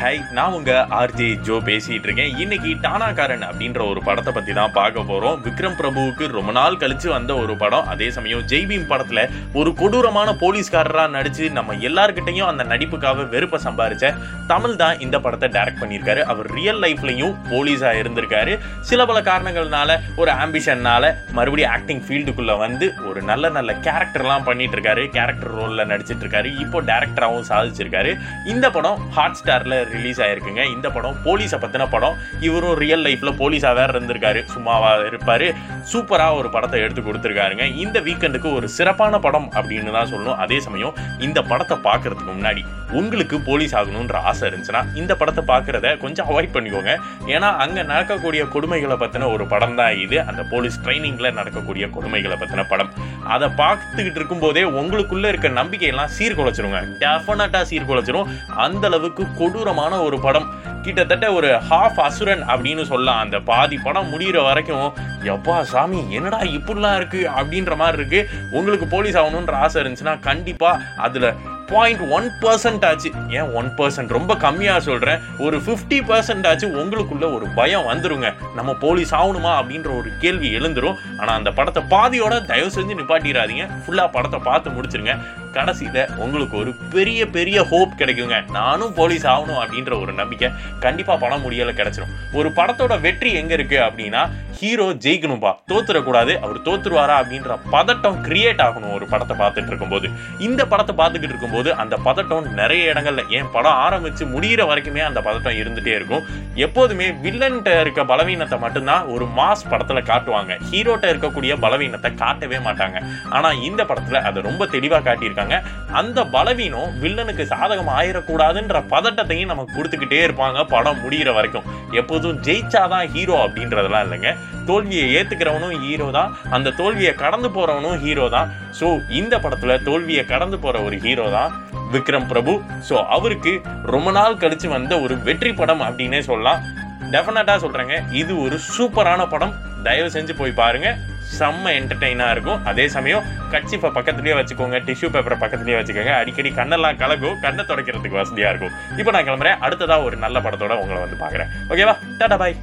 Hi நான் உங்க RJ Joe பேசிட்டு இருக்கேன். இன்னைக்கு டானாக்காரன் அப்படின்ற ஒரு படத்தை பத்தி தான் பார்க்க போறோம். விக்ரம் பிரபுவுக்கு ரொம்ப நாள் கழிச்சு வந்த ஒரு படம். அதே சமயம் ஜெய்பீம் படத்துல ஒரு கொடூரமான போலீஸ்காரரா நடிச்சு நம்ம எல்லார்கிட்டையும் அந்த நடிப்புக்காக வெறுப்பை சம்பாரிச்ச தமிழ் தான் இந்த படத்தை டைரக்ட் பண்ணியிருக்காரு. அவர் ரியல் லைஃப்லையும் போலீஸா இருந்திருக்காரு. சில பல காரணங்கள்னால ஒரு ஆம்பிஷன்னால மறுபடியும் ஆக்டிங் ஃபீல்டுக்குள்ள வந்து ஒரு நல்ல நல்ல கேரக்டர்லாம் பண்ணிட்டு இருக்காரு. கேரக்டர் ரோல்ல நடிச்சிட்டு இருக்காரு. இப்போ டேரக்டராகவும் சாதிச்சிருக்காரு. இந்த படம் ஹாட் ஸ்டார்ல ரிலீஸ் ஆயிருக்குங்க. இந்த படம் போலீஸை பத்தின படம். இவரும் ரியல் லைஃப்பில் போலீஸா வேற இருந்திருக்காரு. சும்மாவா இருப்பாரு. சூப்பரா ஒரு படத்தை எடுத்து கொடுத்துருக்காருங்க. இந்த வீக்கெண்டுக்கு ஒரு சிறப்பான படம் அப்படின்னு தான் சொல்லணும். அதே சமயம் இந்த படத்தை பார்க்கறதுக்கு முன்னாடி உங்களுக்கு போலீஸ் ஆகணுன்ற ஆசை இருந்துச்சுன்னா இந்த படத்தை பார்க்கறத கொஞ்சம் அவாய்ட் பண்ணிக்கோங்க. ஏன்னா அங்கே நடக்கக்கூடிய கொடுமைகளை பற்றின ஒரு படம் தான் இது. அந்த போலீஸ் ட்ரைனிங்கில் நடக்கக்கூடிய கொடுமைகளை பற்றின படம். அதை பார்த்துக்கிட்டு இருக்கும்போதே உங்களுக்குள்ளே இருக்க நம்பிக்கையெல்லாம் சீர்குலைச்சிருங்க. டெஃபினட்டாக சீர்குலைச்சிரும். அந்த அளவுக்கு கொடூரமான ஒரு படம். கிட்டத்தட்ட ஒரு ஹாஃப் அசுரன் அப்படின்னு சொல்லலாம் அந்த பாதி படம் முடிகிற வரைக்கும் எப்பா சாமி என்னடா இப்படிலாம் இருக்குது அப்படின்ற மாதிரி இருக்குது உங்களுக்கு போலீஸ் ஆகணுன்ற ஆசை இருந்துச்சுன்னா கண்டிப்பாக அதில் பாயிண்ட் ஒன் பர்சன்ட் ஆச்சு. ஏன் ஒன் பர்சன்ட் ரொம்ப கம்மியாக சொல்கிறேன் ஒரு ஃபிஃப்டி பர்சன்ட் ஆச்சு உங்களுக்குள்ள ஒரு பயம் வந்துருங்க. நம்ம போலீஸ் ஆகணுமா அப்படின்ற ஒரு கேள்வி எழுந்துரும். ஆனால் அந்த படத்தை பாதியோட தயவு செஞ்சு நிப்பாட்டிடாதீங்க. ஃபுல்லாக படத்தை பார்த்து முடிச்சிருங்க. கடைசியில் உங்களுக்கு ஒரு பெரிய பெரிய ஹோப் கிடைக்குங்க. நானும் போலீஸ் ஆகணும் அப்படின்ற ஒரு நம்பிக்கை. கண்டிப்பாக படம் முடியல கிடைச்சிடும் ஒரு படத்தோட வெற்றி எங்கே இருக்கு அப்படின்னா ஹீரோ ஜெயிக்கணும்பா. தோத்துடக்கூடாது. அவர் தோத்துருவாரா அப்படின்ற பதட்டம் கிரியேட் ஆகணும் ஒரு படத்தை பார்த்துட்டு இருக்கும்போது. இந்த படத்தை பார்த்துக்கிட்டு இருக்கும்போது அந்த பதட்டம் நிறைய இடங்கள்ல ஏன் படம் ஆரம்பிச்சு முடிகிற வரைக்குமே அந்த பதட்டம் இருந்துட்டே இருக்கும். எப்போதுமே வில்லன்ட்ட இருக்க பலவீனத்தை மட்டும்தான் ஒரு மாஸ் படத்துல காட்டுவாங்க. ஹீரோட்ட இருக்கக்கூடிய பலவீனத்தை காட்டவே மாட்டாங்க. ஆனா இந்த படத்துல அதை ரொம்ப தெளிவாக காட்டியிருக்காங்க. பண்ணியிருக்காங்க அந்த பலவீனம் வில்லனுக்கு சாதகம் ஆயிடக்கூடாதுன்ற பதட்டத்தையும் நமக்கு கொடுத்துக்கிட்டே இருப்பாங்க படம் முடிகிற வரைக்கும். எப்போதும் ஜெயிச்சாதான் ஹீரோ அப்படின்றதெல்லாம் இல்லைங்க. தோல்வியை ஏற்றுக்கிறவனும் ஹீரோ தான். அந்த தோல்வியை கடந்து போகிறவனும் ஹீரோ தான். ஸோ இந்த படத்தில் தோல்வியை கடந்து போகிற ஒரு ஹீரோ தான் விக்ரம் பிரபு. ஸோ அவருக்கு ரொம்ப நாள் கழிச்சு வந்த ஒரு வெற்றி படம் அப்படின்னே சொல்லலாம். டெஃபினட்டாக சொல்கிறேங்க இது ஒரு சூப்பரான படம். தயவு செஞ்சு போய் பாருங்கள் செம்ம என்டர்டெயினாக இருக்கும். அதே சமயம் கட்சிப்பை பக்கத்துலேயே வச்சுக்கோங்க டிஷ்யூ பேப்பரை பக்கத்துலேயே வச்சுக்கோங்க. அடிக்கடி கண்ணெல்லாம் கலகும் கண்ணை துடைக்கிறதுக்கு வசதியாக இருக்கும். இப்போ நான் கிளம்புறேன். அடுத்ததாக ஒரு நல்ல படத்தோட உங்களை வந்து பார்க்குறேன். ஓகேவா டாடா பாய்